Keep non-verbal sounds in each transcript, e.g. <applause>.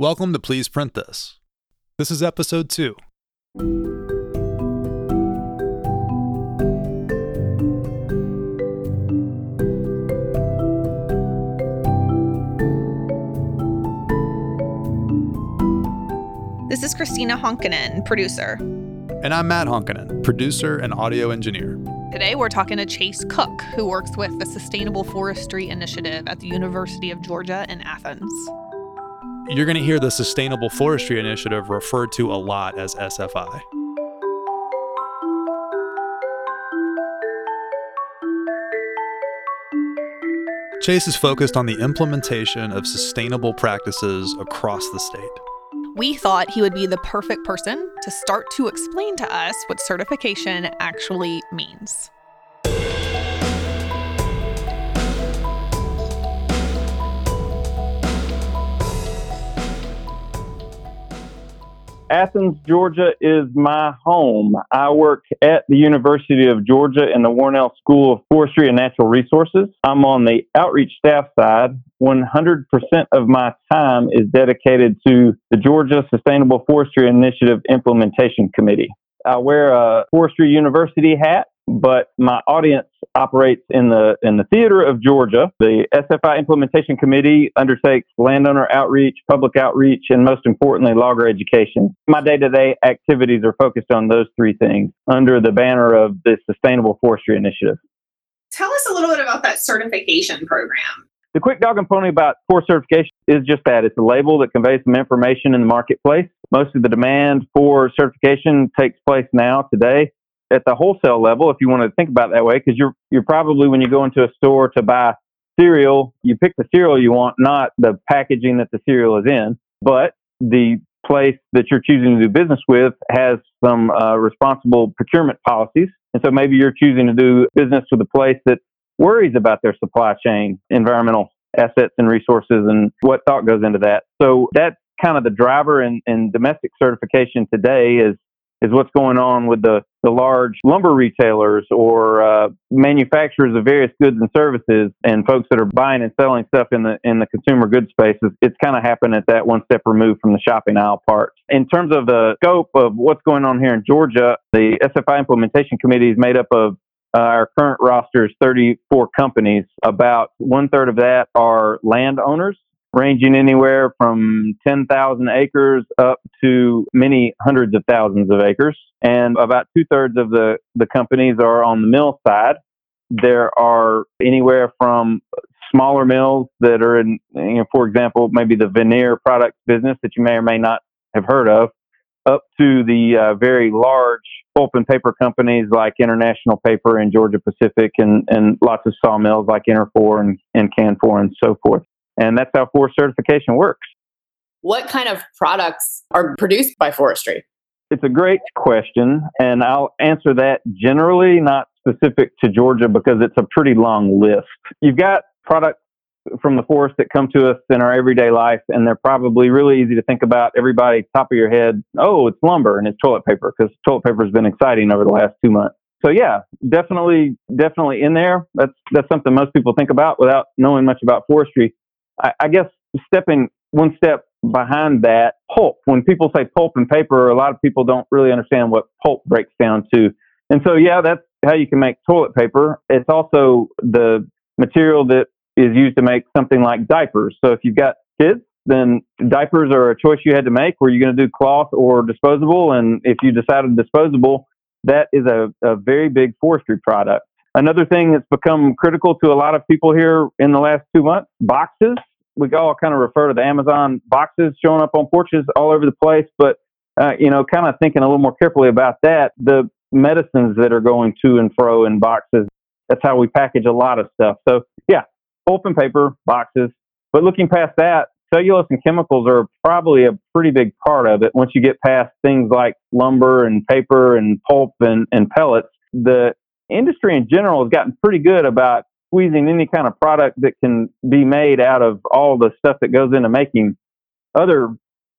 Welcome to Please Print This. This is episode two. This is Christina Honkanen, producer. And I'm Matt Honkanen, producer and audio engineer. Today we're talking to Chase Cook, who works with the Sustainable Forestry Initiative at the University of Georgia in Athens. You're going to hear the Sustainable Forestry Initiative referred to a lot as SFI. Chase is focused on the implementation of sustainable practices across the state. We thought he would be the perfect person to start to explain to us what certification actually means. Athens, Georgia is my home. I work at the University of Georgia in the Warnell School of Forestry and Natural Resources. I'm on the outreach staff side. 100% of my time is dedicated to the Georgia Sustainable Forestry Initiative Implementation Committee. I wear a forestry university hat but my audience operates in the in the theater of Georgia. The SFI implementation committee undertakes landowner outreach, public outreach, and most importantly, logger education. My day-to-day activities are focused on those three things under the banner of the Sustainable Forestry Initiative. Tell us a little bit about that certification program. The quick dog and pony about forest certification is just that. It's a label that conveys some information in the marketplace. Most of the demand for certification takes place now today at the wholesale level, if you want to think about that way, because you're you're probably when you go into a store to buy cereal, you pick the cereal you want, not the packaging that the cereal is in. But the place that you're choosing to do business with has some uh, responsible procurement policies, and so maybe you're choosing to do business with a place that worries about their supply chain, environmental assets and resources, and what thought goes into that. So that's kind of the driver in, in domestic certification today is is what's going on with the, the large lumber retailers or uh, manufacturers of various goods and services and folks that are buying and selling stuff in the in the consumer goods spaces. It's kind of happened at that one step removed from the shopping aisle part. In terms of the scope of what's going on here in Georgia, the SFI implementation committee is made up of uh, our current roster is 34 companies. About one third of that are landowners ranging anywhere from 10,000 acres up to many hundreds of thousands of acres. And about two thirds of the, the companies are on the mill side. There are anywhere from smaller mills that are in, you know, for example, maybe the veneer product business that you may or may not have heard of, up to the uh, very large pulp and paper companies like International Paper and Georgia Pacific and, and lots of sawmills like Interfor and, and Canfor and so forth. And that's how forest certification works. What kind of products are produced by forestry? It's a great question, and I'll answer that generally, not specific to Georgia, because it's a pretty long list. You've got products from the forest that come to us in our everyday life, and they're probably really easy to think about. Everybody, top of your head, oh, it's lumber and it's toilet paper, because toilet paper has been exciting over the last two months. So yeah, definitely, definitely in there. That's that's something most people think about without knowing much about forestry. I, I guess stepping one step behind that, pulp. When people say pulp and paper, a lot of people don't really understand what pulp breaks down to. And so, yeah, that's how you can make toilet paper. It's also the material that is used to make something like diapers. So if you've got kids, then diapers are a choice you had to make. Were you going to do cloth or disposable? And if you decided disposable, that is a, a very big forestry product. Another thing that's become critical to a lot of people here in the last two months, boxes we all kind of refer to the Amazon boxes showing up on porches all over the place, but uh, you know, kind of thinking a little more carefully about that. The medicines that are going to and fro in boxes. That's how we package a lot of stuff. So yeah, pulp and paper boxes. But looking past that, cellulose and chemicals are probably a pretty big part of it. Once you get past things like lumber and paper and pulp and, and pellets, the industry in general has gotten pretty good about squeezing any kind of product that can be made out of all the stuff that goes into making other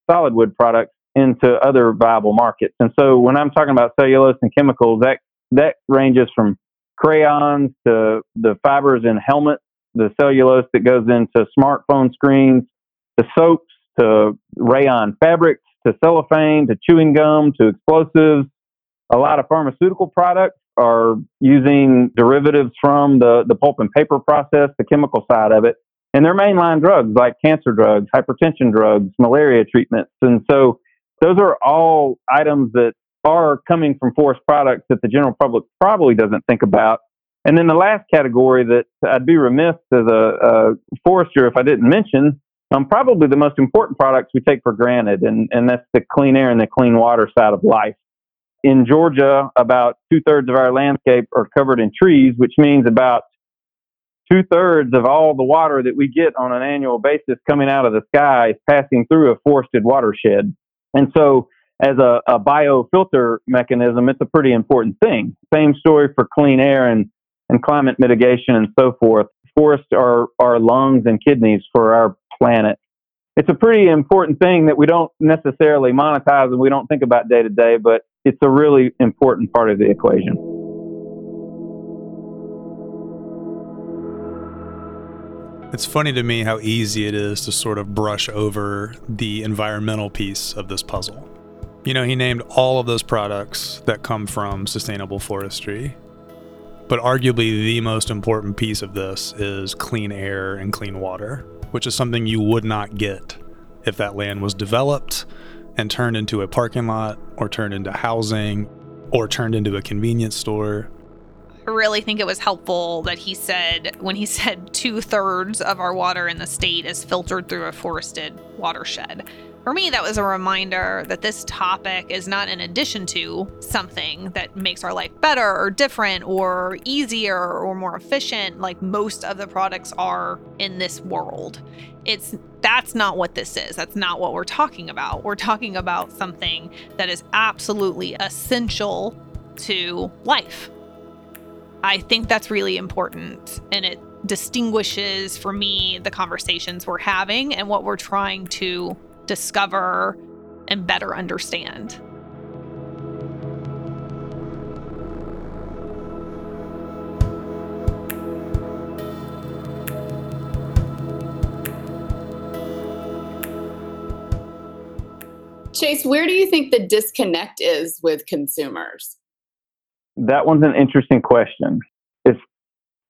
solid wood products into other viable markets. And so when I'm talking about cellulose and chemicals, that that ranges from crayons to the fibers in helmets, the cellulose that goes into smartphone screens, the soaps to rayon fabrics to cellophane to chewing gum to explosives. A lot of pharmaceutical products are using derivatives from the, the pulp and paper process, the chemical side of it. And they're mainline drugs like cancer drugs, hypertension drugs, malaria treatments. And so those are all items that are coming from forest products that the general public probably doesn't think about. And then the last category that I'd be remiss as a, a forester if I didn't mention, um, probably the most important products we take for granted, and, and that's the clean air and the clean water side of life. In Georgia, about two thirds of our landscape are covered in trees, which means about two thirds of all the water that we get on an annual basis coming out of the sky is passing through a forested watershed. And so, as a, a biofilter mechanism, it's a pretty important thing. Same story for clean air and, and climate mitigation and so forth. Forests are our lungs and kidneys for our planet. It's a pretty important thing that we don't necessarily monetize and we don't think about day to day, but it's a really important part of the equation. It's funny to me how easy it is to sort of brush over the environmental piece of this puzzle. You know, he named all of those products that come from sustainable forestry. But arguably, the most important piece of this is clean air and clean water, which is something you would not get if that land was developed and turned into a parking lot or turned into housing or turned into a convenience store I really think it was helpful that he said, when he said two thirds of our water in the state is filtered through a forested watershed. For me, that was a reminder that this topic is not in addition to something that makes our life better or different or easier or more efficient, like most of the products are in this world. It's that's not what this is. That's not what we're talking about. We're talking about something that is absolutely essential to life I think that's really important and it distinguishes for me the conversations we're having and what we're trying to discover and better understand. Chase, where do you think the disconnect is with consumers? that one's an interesting question. It's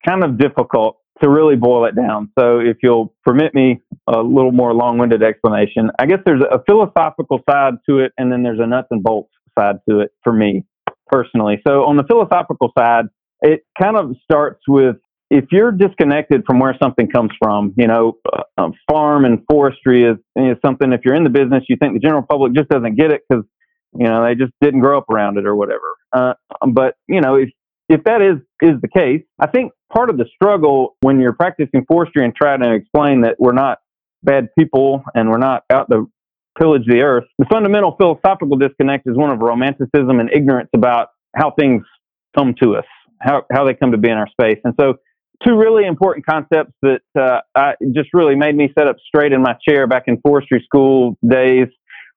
kind of difficult to really boil it down. So, if you'll permit me a little more long winded explanation, I guess there's a philosophical side to it, and then there's a nuts and bolts side to it for me personally. So, on the philosophical side, it kind of starts with if you're disconnected from where something comes from, you know, uh, farm and forestry is, is something, if you're in the business, you think the general public just doesn't get it because you know, they just didn't grow up around it or whatever. Uh, but you know, if if that is is the case, I think part of the struggle when you're practicing forestry and trying to explain that we're not bad people and we're not out to pillage the earth, the fundamental philosophical disconnect is one of romanticism and ignorance about how things come to us, how how they come to be in our space, and so. Two really important concepts that uh, I, just really made me sit up straight in my chair back in forestry school days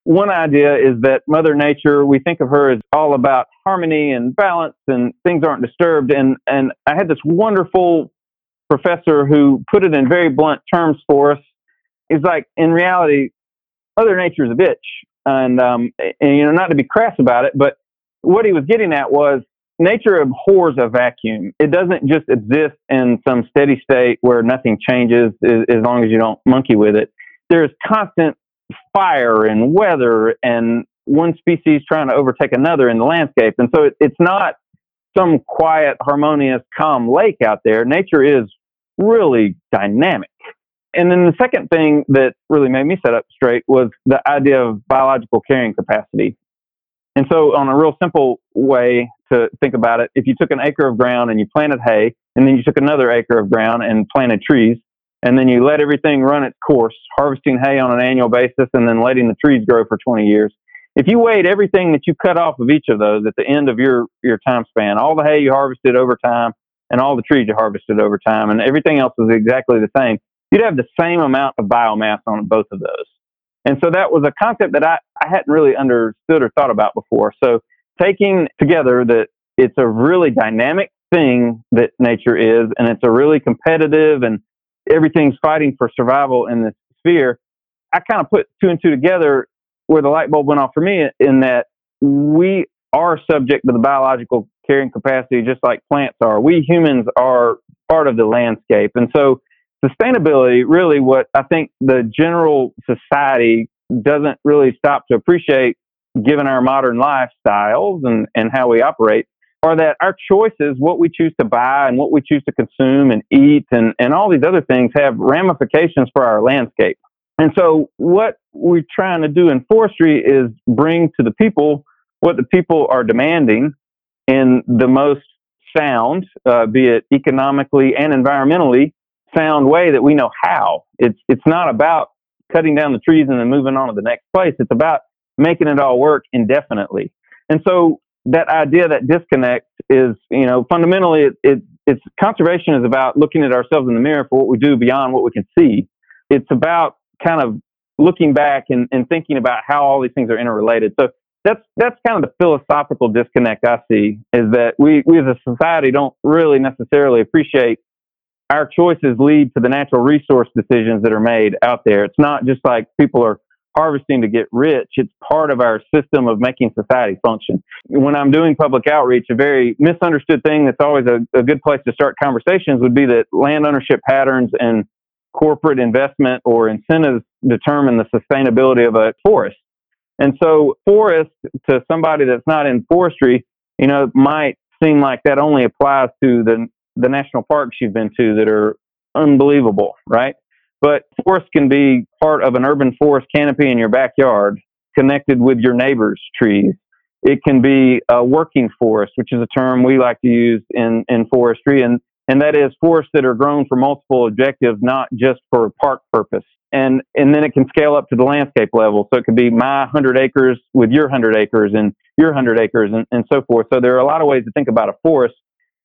one idea is that Mother Nature, we think of her as all about harmony and balance and things aren't disturbed. And, and I had this wonderful professor who put it in very blunt terms for us. He's like, in reality, Mother Nature is a bitch. And, um, and, you know, not to be crass about it, but what he was getting at was nature abhors a vacuum. It doesn't just exist in some steady state where nothing changes as, as long as you don't monkey with it. There's constant fire and weather and one species trying to overtake another in the landscape. And so it, it's not some quiet, harmonious, calm lake out there. Nature is really dynamic. And then the second thing that really made me set up straight was the idea of biological carrying capacity. And so, on a real simple way to think about it, if you took an acre of ground and you planted hay, and then you took another acre of ground and planted trees, and then you let everything run its course, harvesting hay on an annual basis and then letting the trees grow for 20 years. If you weighed everything that you cut off of each of those at the end of your, your time span, all the hay you harvested over time and all the trees you harvested over time and everything else was exactly the same, you'd have the same amount of biomass on both of those. And so that was a concept that I, I hadn't really understood or thought about before. So taking together that it's a really dynamic thing that nature is, and it's a really competitive and everything's fighting for survival in this sphere, I kind of put two and two together where the light bulb went off for me in that we are subject to the biological carrying capacity just like plants are. We humans are part of the landscape. And so sustainability, really what I think the general society doesn't really stop to appreciate given our modern lifestyles and, and how we operate are that our choices, what we choose to buy and what we choose to consume and eat and, and all these other things have ramifications for our landscape. And so what we're trying to do in forestry is bring to the people what the people are demanding in the most sound, uh, be it economically and environmentally sound way that we know how. It's it's not about cutting down the trees and then moving on to the next place. It's about making it all work indefinitely. And so that idea, that disconnect is, you know, fundamentally it, it it's conservation is about looking at ourselves in the mirror for what we do beyond what we can see. It's about kind of looking back and, and thinking about how all these things are interrelated. So that's that's kind of the philosophical disconnect I see is that we, we as a society don't really necessarily appreciate our choices lead to the natural resource decisions that are made out there. It's not just like people are harvesting to get rich. It's part of our system of making society function. When I'm doing public outreach, a very misunderstood thing that's always a, a good place to start conversations would be that land ownership patterns and corporate investment or incentives determine the sustainability of a forest. And so forest to somebody that's not in forestry, you know, might seem like that only applies to the the national parks you've been to that are unbelievable, right? But forest can be part of an urban forest canopy in your backyard, connected with your neighbor's trees. It can be a working forest, which is a term we like to use in, in forestry, and, and that is forests that are grown for multiple objectives, not just for park purpose and and then it can scale up to the landscape level. So it could be my 100 acres with your 100 acres and your 100 acres and, and so forth. So there are a lot of ways to think about a forest.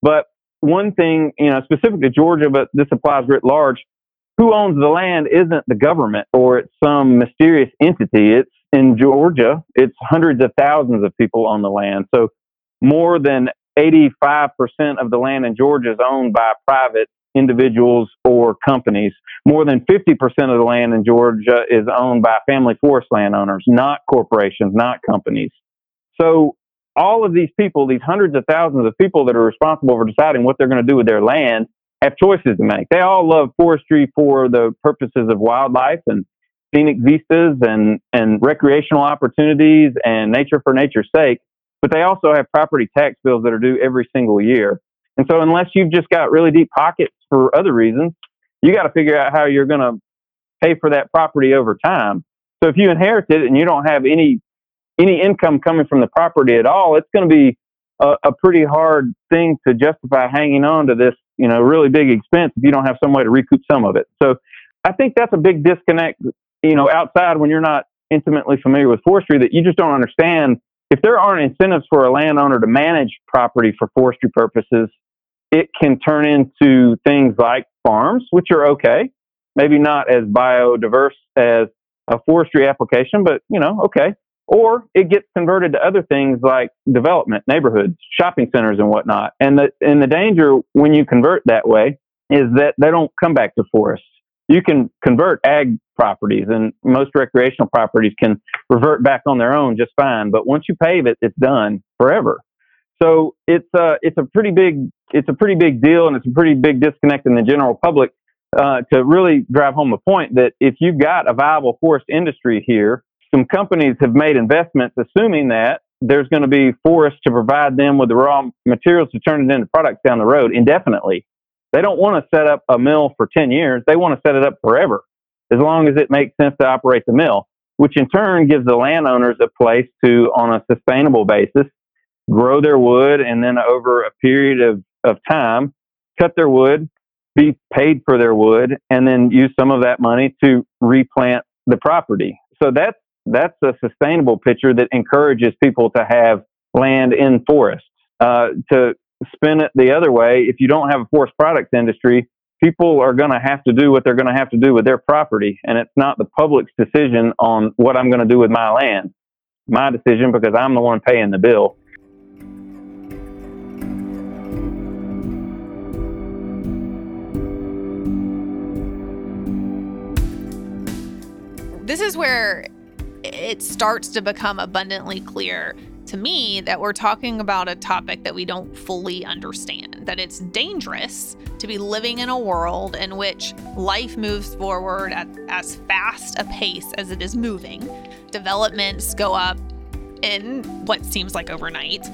But one thing, you know, specific to Georgia, but this applies writ large, who owns the land isn't the government or it's some mysterious entity. It's in Georgia, it's hundreds of thousands of people on the land. So more than 85% of the land in Georgia is owned by private individuals or companies. More than 50% of the land in Georgia is owned by family forest landowners, not corporations, not companies. So all of these people, these hundreds of thousands of people that are responsible for deciding what they're going to do with their land, have choices to make. They all love forestry for the purposes of wildlife and scenic vistas and, and recreational opportunities and nature for nature's sake. But they also have property tax bills that are due every single year. And so, unless you've just got really deep pockets for other reasons, you got to figure out how you're going to pay for that property over time. So, if you inherit it and you don't have any any income coming from the property at all, it's going to be a, a pretty hard thing to justify hanging on to this, you know, really big expense if you don't have some way to recoup some of it. So, I think that's a big disconnect, you know, outside when you're not intimately familiar with forestry that you just don't understand. If there aren't incentives for a landowner to manage property for forestry purposes, it can turn into things like farms, which are okay, maybe not as biodiverse as a forestry application, but you know, okay. Or it gets converted to other things like development, neighborhoods, shopping centers, and whatnot. And the and the danger when you convert that way is that they don't come back to forests. You can convert ag properties, and most recreational properties can revert back on their own just fine. But once you pave it, it's done forever. So it's a it's a pretty big it's a pretty big deal, and it's a pretty big disconnect in the general public uh, to really drive home the point that if you've got a viable forest industry here, some companies have made investments assuming that there's going to be forests to provide them with the raw materials to turn it into products down the road indefinitely. They don't want to set up a mill for 10 years. They want to set it up forever, as long as it makes sense to operate the mill, which in turn gives the landowners a place to, on a sustainable basis, grow their wood, and then over a period of, of time, cut their wood, be paid for their wood, and then use some of that money to replant the property. So that's that's a sustainable picture that encourages people to have land in forests. Uh, to spin it the other way, if you don't have a forest products industry, people are going to have to do what they're going to have to do with their property, and it's not the public's decision on what I'm going to do with my land. My decision because I'm the one paying the bill. this this is where it starts to become abundantly clear to me that we're talking about a topic that we don't fully understand, that it's dangerous to be living in a world in which life moves forward at as fast a pace as it is moving. Developments go up in what seems like overnight.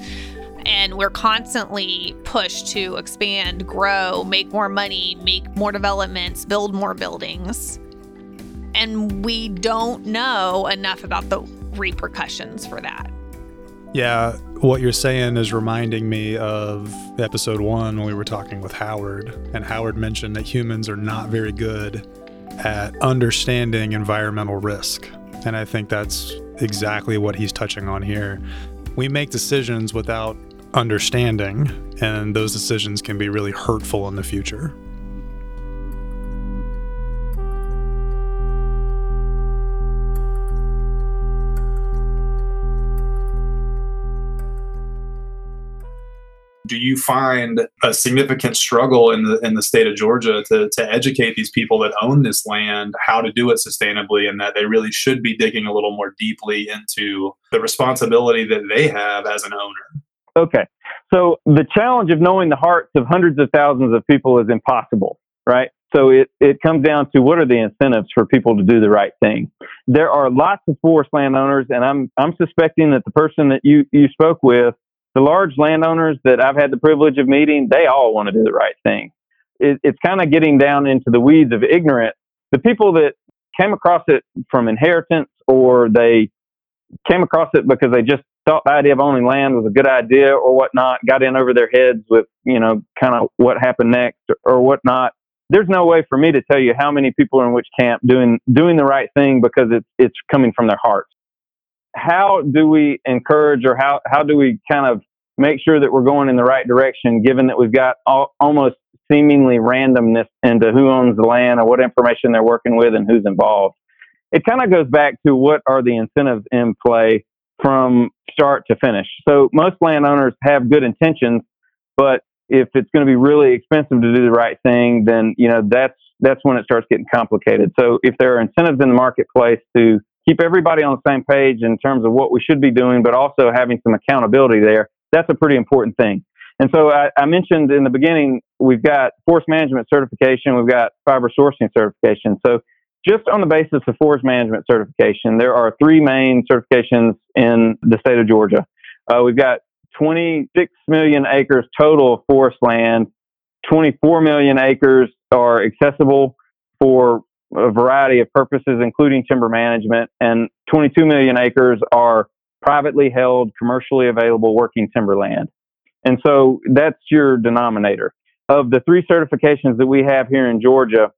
And we're constantly pushed to expand, grow, make more money, make more developments, build more buildings. And we don't know enough about the repercussions for that. Yeah, what you're saying is reminding me of episode one when we were talking with Howard, and Howard mentioned that humans are not very good at understanding environmental risk. And I think that's exactly what he's touching on here. We make decisions without understanding, and those decisions can be really hurtful in the future. Do you find a significant struggle in the in the state of Georgia to to educate these people that own this land how to do it sustainably and that they really should be digging a little more deeply into the responsibility that they have as an owner? Okay. So the challenge of knowing the hearts of hundreds of thousands of people is impossible, right? So it, it comes down to what are the incentives for people to do the right thing. There are lots of forest landowners, and I'm I'm suspecting that the person that you, you spoke with the large landowners that I've had the privilege of meeting, they all want to do the right thing. It, it's kind of getting down into the weeds of ignorance. The people that came across it from inheritance or they came across it because they just thought the idea of owning land was a good idea or whatnot, got in over their heads with, you know, kind of what happened next or, or whatnot. There's no way for me to tell you how many people are in which camp doing doing the right thing because it's it's coming from their hearts how do we encourage or how, how do we kind of make sure that we're going in the right direction given that we've got all, almost seemingly randomness into who owns the land or what information they're working with and who's involved? It kind of goes back to what are the incentives in play from start to finish. So most landowners have good intentions but if it's going to be really expensive to do the right thing then you know that's that's when it starts getting complicated. So if there are incentives in the marketplace to keep everybody on the same page in terms of what we should be doing, but also having some accountability there. That's a pretty important thing. And so I, I mentioned in the beginning, we've got forest management certification, we've got fiber sourcing certification. So just on the basis of forest management certification, there are three main certifications in the state of Georgia. Uh, we've got 26 million acres total of forest land. 24 million acres are accessible for a variety of purposes, including timber management, and 22 million acres are privately held, commercially available working timberland. And so that's your denominator. Of the three certifications that we have here in Georgia,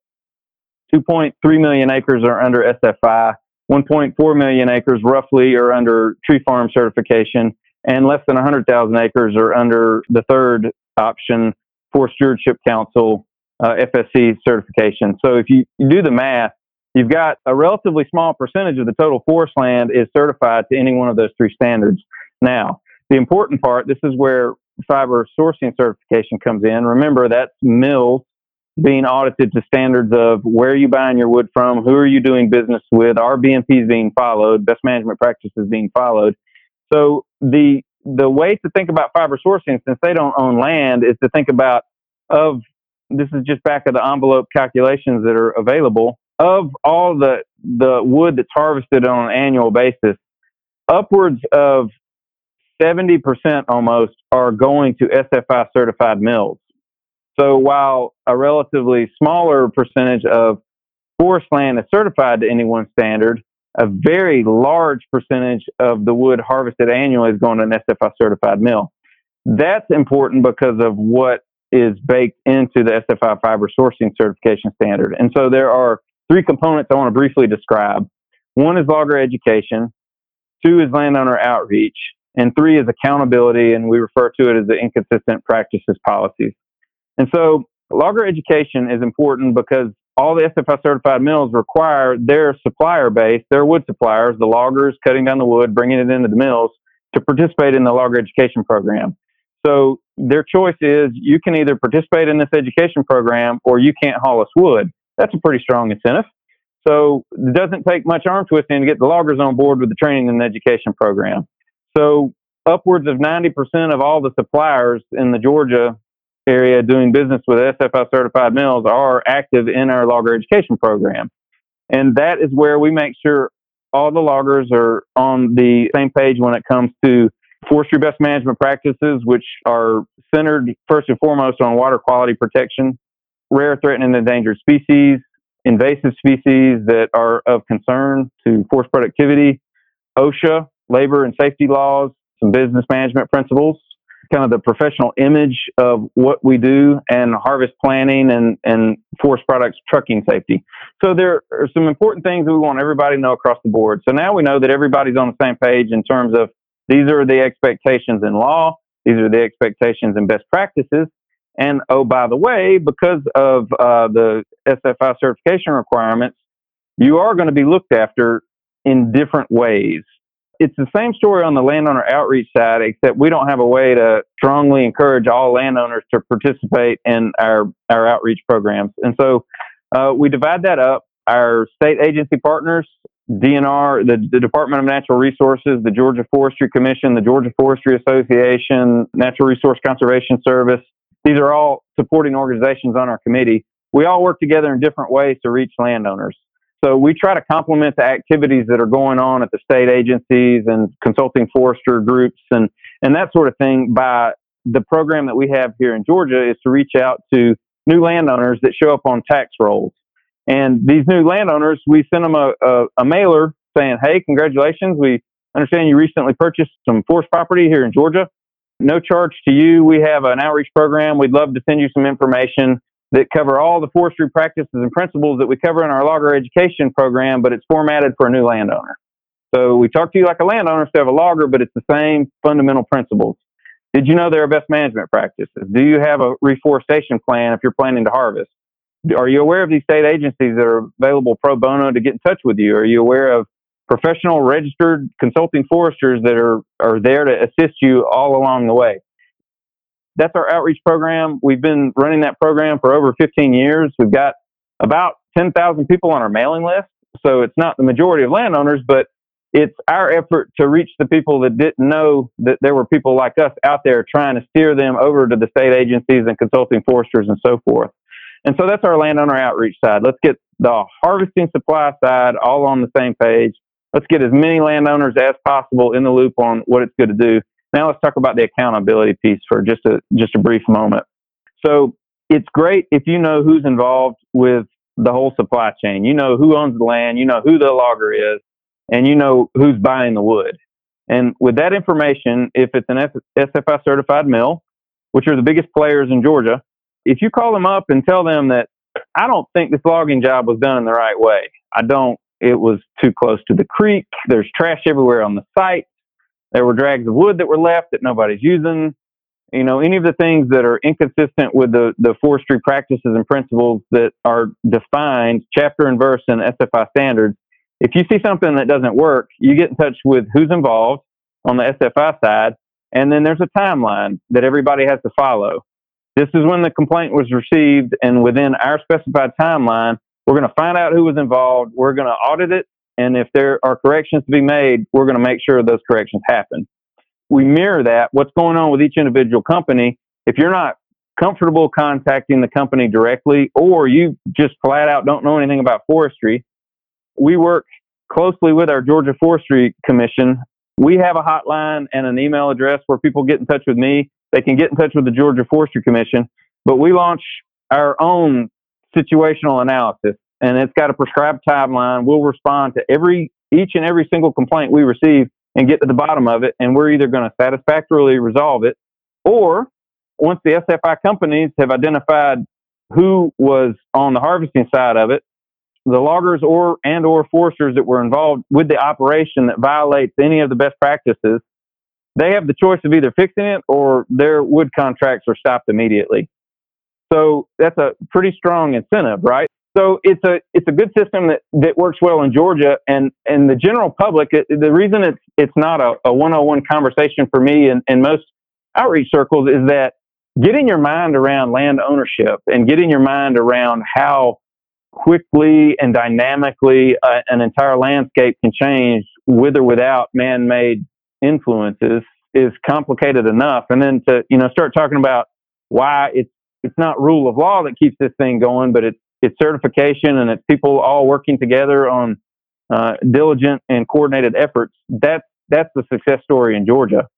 2.3 million acres are under SFI, 1.4 million acres roughly are under tree farm certification, and less than 100,000 acres are under the third option, Forest Stewardship Council uh, FSC certification. So if you, you do the math, you've got a relatively small percentage of the total forest land is certified to any one of those three standards. Now, the important part, this is where fiber sourcing certification comes in. Remember, that's mills being audited to standards of where are you buying your wood from, who are you doing business with, are BMPs being followed, best management practices being followed. So the the way to think about fiber sourcing, since they don't own land, is to think about of this is just back of the envelope calculations that are available of all the the wood that's harvested on an annual basis upwards of 70% almost are going to SFI certified mills. So while a relatively smaller percentage of forest land is certified to any one standard, a very large percentage of the wood harvested annually is going to an SFI certified mill. That's important because of what is baked into the SFI fiber sourcing certification standard. And so there are three components I want to briefly describe. One is logger education, two is landowner outreach, and three is accountability, and we refer to it as the inconsistent practices policies. And so logger education is important because all the SFI certified mills require their supplier base, their wood suppliers, the loggers cutting down the wood, bringing it into the mills, to participate in the logger education program. So their choice is you can either participate in this education program or you can't haul us wood. That's a pretty strong incentive. So it doesn't take much arm twisting to get the loggers on board with the training and education program. So upwards of 90% of all the suppliers in the Georgia area doing business with SFI certified mills are active in our logger education program. And that is where we make sure all the loggers are on the same page when it comes to forestry best management practices, which are centered first and foremost on water quality protection, rare, threatened, and endangered species, invasive species that are of concern to forest productivity, OSHA, labor and safety laws, some business management principles, kind of the professional image of what we do, and harvest planning and, and forest products trucking safety. So there are some important things that we want everybody to know across the board. So now we know that everybody's on the same page in terms of these are the expectations in law, these are the expectations and best practices. And oh, by the way, because of uh, the SFI certification requirements, you are going to be looked after in different ways it's the same story on the landowner outreach side, except we don't have a way to strongly encourage all landowners to participate in our, our outreach programs. And so uh, we divide that up. Our state agency partners, DNR, the, the Department of Natural Resources, the Georgia Forestry Commission, the Georgia Forestry Association, Natural Resource Conservation Service, these are all supporting organizations on our committee. We all work together in different ways to reach landowners. So we try to complement the activities that are going on at the state agencies and consulting forester groups and, and that sort of thing by the program that we have here in Georgia is to reach out to new landowners that show up on tax rolls. And these new landowners, we send them a, a, a mailer saying, hey, congratulations. We understand you recently purchased some forest property here in Georgia. No charge to you. We have an outreach program. We'd love to send you some information that cover all the forestry practices and principles that we cover in our logger education program, but it's formatted for a new landowner. So we talk to you like a landowner instead of a logger, but it's the same fundamental principles. Did you know there are best management practices? Do you have a reforestation plan if you're planning to harvest? Are you aware of these state agencies that are available pro bono to get in touch with you? Are you aware of professional registered consulting foresters that are, are there to assist you all along the way? that's our outreach program. We've been running that program for over 15 years. We've got about 10,000 people on our mailing list. So it's not the majority of landowners, but it's our effort to reach the people that didn't know that there were people like us out there trying to steer them over to the state agencies and consulting foresters and so forth. And so that's our landowner outreach side. Let's get the harvesting supply side all on the same page. Let's get as many landowners as possible in the loop on what it's good to do. Now let's talk about the accountability piece for just a just a brief moment. So it's great if you know who's involved with the whole supply chain. You know who owns the land, you know who the logger is, and you know who's buying the wood. And with that information, if it's an SFI certified mill, which are the biggest players in Georgia, if you call them up and tell them that I don't think this logging job was done in the right way, I don't, it was too close to the creek, there's trash everywhere on the site, there were drags of wood that were left that nobody's using. You know, any of the things that are inconsistent with the, the forestry practices and principles that are defined chapter and verse in SFI standards. If you see something that doesn't work, you get in touch with who's involved on the SFI side, and then there's a timeline that everybody has to follow. This is when the complaint was received, and within our specified timeline, we're going to find out who was involved. We're going to audit it and if there are corrections to be made, we're going to make sure those corrections happen. We mirror that. What's going on with each individual company? If you're not comfortable contacting the company directly, or you just flat out don't know anything about forestry, we work closely with our Georgia Forestry Commission. We have a hotline and an email address where people get in touch with me. They can get in touch with the Georgia Forestry Commission, but we launch our own situational analysis and it's got a prescribed timeline. We'll respond to every each and every single complaint we receive and get to the bottom of it. And we're either going to satisfactorily resolve it, or once the SFI companies have identified who was on the harvesting side of it, the loggers or and or foresters that were involved with the operation that violates any of the best practices, they have the choice of either fixing it or their wood contracts are stopped immediately. So that's a pretty strong incentive, right? So it's a it's a good system that, that works well in Georgia and and the general public. It, the reason it's it's not a, a one-on-one conversation for me and, and most outreach circles is that getting your mind around land ownership and getting your mind around how quickly and dynamically uh, an entire landscape can change with or without man-made influences is complicated enough. And then to you know start talking about why it's it's not rule of law that keeps this thing going, but it's it's certification and it's people all working together on uh, diligent and coordinated efforts. That's that's the success story in Georgia.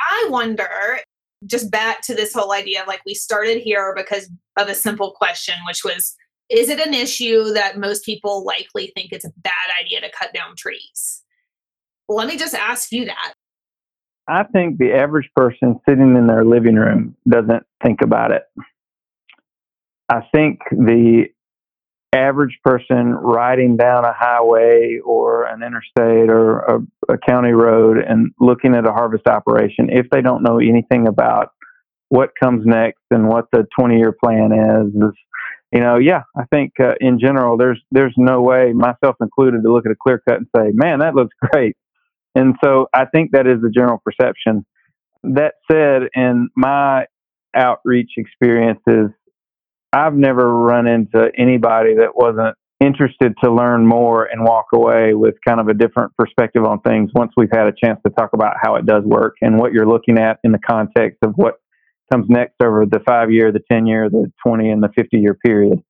I wonder, just back to this whole idea of like we started here because of a simple question, which was is it an issue that most people likely think it's a bad idea to cut down trees? Let me just ask you that. I think the average person sitting in their living room doesn't think about it. I think the average person riding down a highway or an interstate or a, a, county road and looking at a harvest operation, if they don't know anything about what comes next and what the 20 year plan is, is, you know, yeah, I think uh, in general, there's there's no way, myself included, to look at a clear cut and say, man, that looks great. And so I think that is the general perception. That said, in my outreach experiences, I've never run into anybody that wasn't interested to learn more and walk away with kind of a different perspective on things once we've had a chance to talk about how it does work and what you're looking at in the context of what comes next over the five year, the 10 year, the 20 and the 50 year period.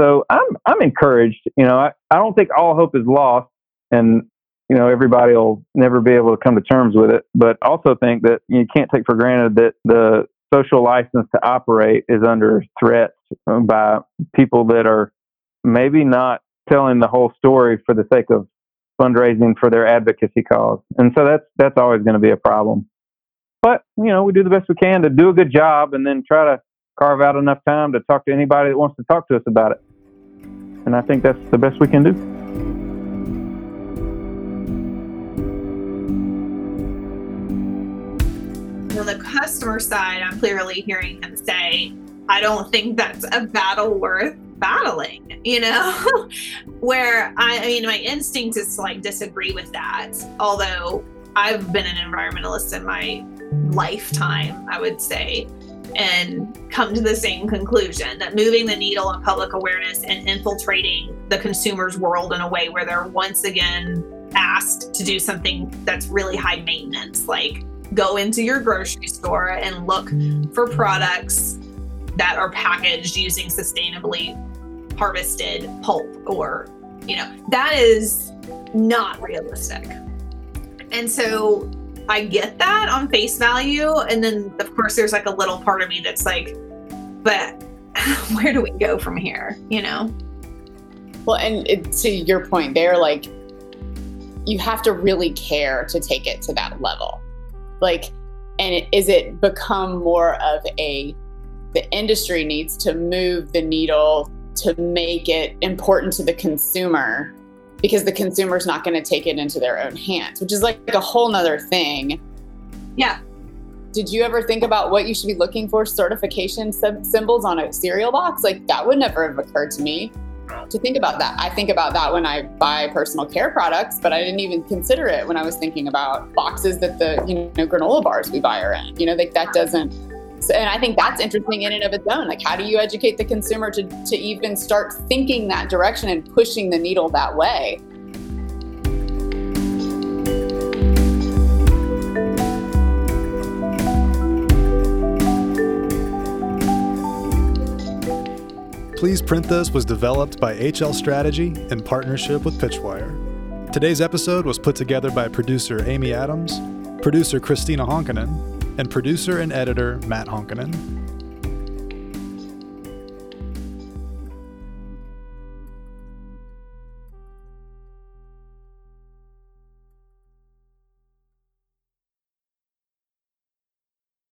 So I'm, I'm encouraged. You know, I, I don't think all hope is lost and, you know, everybody will never be able to come to terms with it, but also think that you can't take for granted that the social license to operate is under threat by people that are maybe not telling the whole story for the sake of fundraising for their advocacy cause. And so that's that's always going to be a problem. But, you know, we do the best we can to do a good job and then try to carve out enough time to talk to anybody that wants to talk to us about it. And I think that's the best we can do. The customer side, I'm clearly hearing him say, I don't think that's a battle worth battling, you know? <laughs> Where I, I mean, my instinct is to like disagree with that. Although I've been an environmentalist in my lifetime, I would say, and come to the same conclusion that moving the needle on public awareness and infiltrating the consumer's world in a way where they're once again asked to do something that's really high maintenance, like go into your grocery store and look for products that are packaged using sustainably harvested pulp or you know that is not realistic. And so i get that on face value. And then of course there's like a little part of me that's like but <laughs> where do we go from here? You know? Well and it, to your point there like you have to really care to take it to that level like and is it become more of a the industry needs to move the needle to make it important to the consumer because the consumer is not going to take it into their own hands, which is like a whole nother thing. Yeah. Did you ever think about what you should be looking for certification symbols on a cereal box? Like that would never have occurred to me to think about that. I think about that when I buy personal care products, but I didn't even consider it when I was thinking about boxes that the you know granola bars we buy are in. You know, like that doesn't and I think that's interesting in and of its own. Like, how do you educate the consumer to, to even start thinking that direction and pushing the needle that way? Please Print This was developed by HL Strategy in partnership with Pitchwire. Today's episode was put together by producer Amy Adams, producer Christina Honkanen, and producer and editor Matt Honkanen.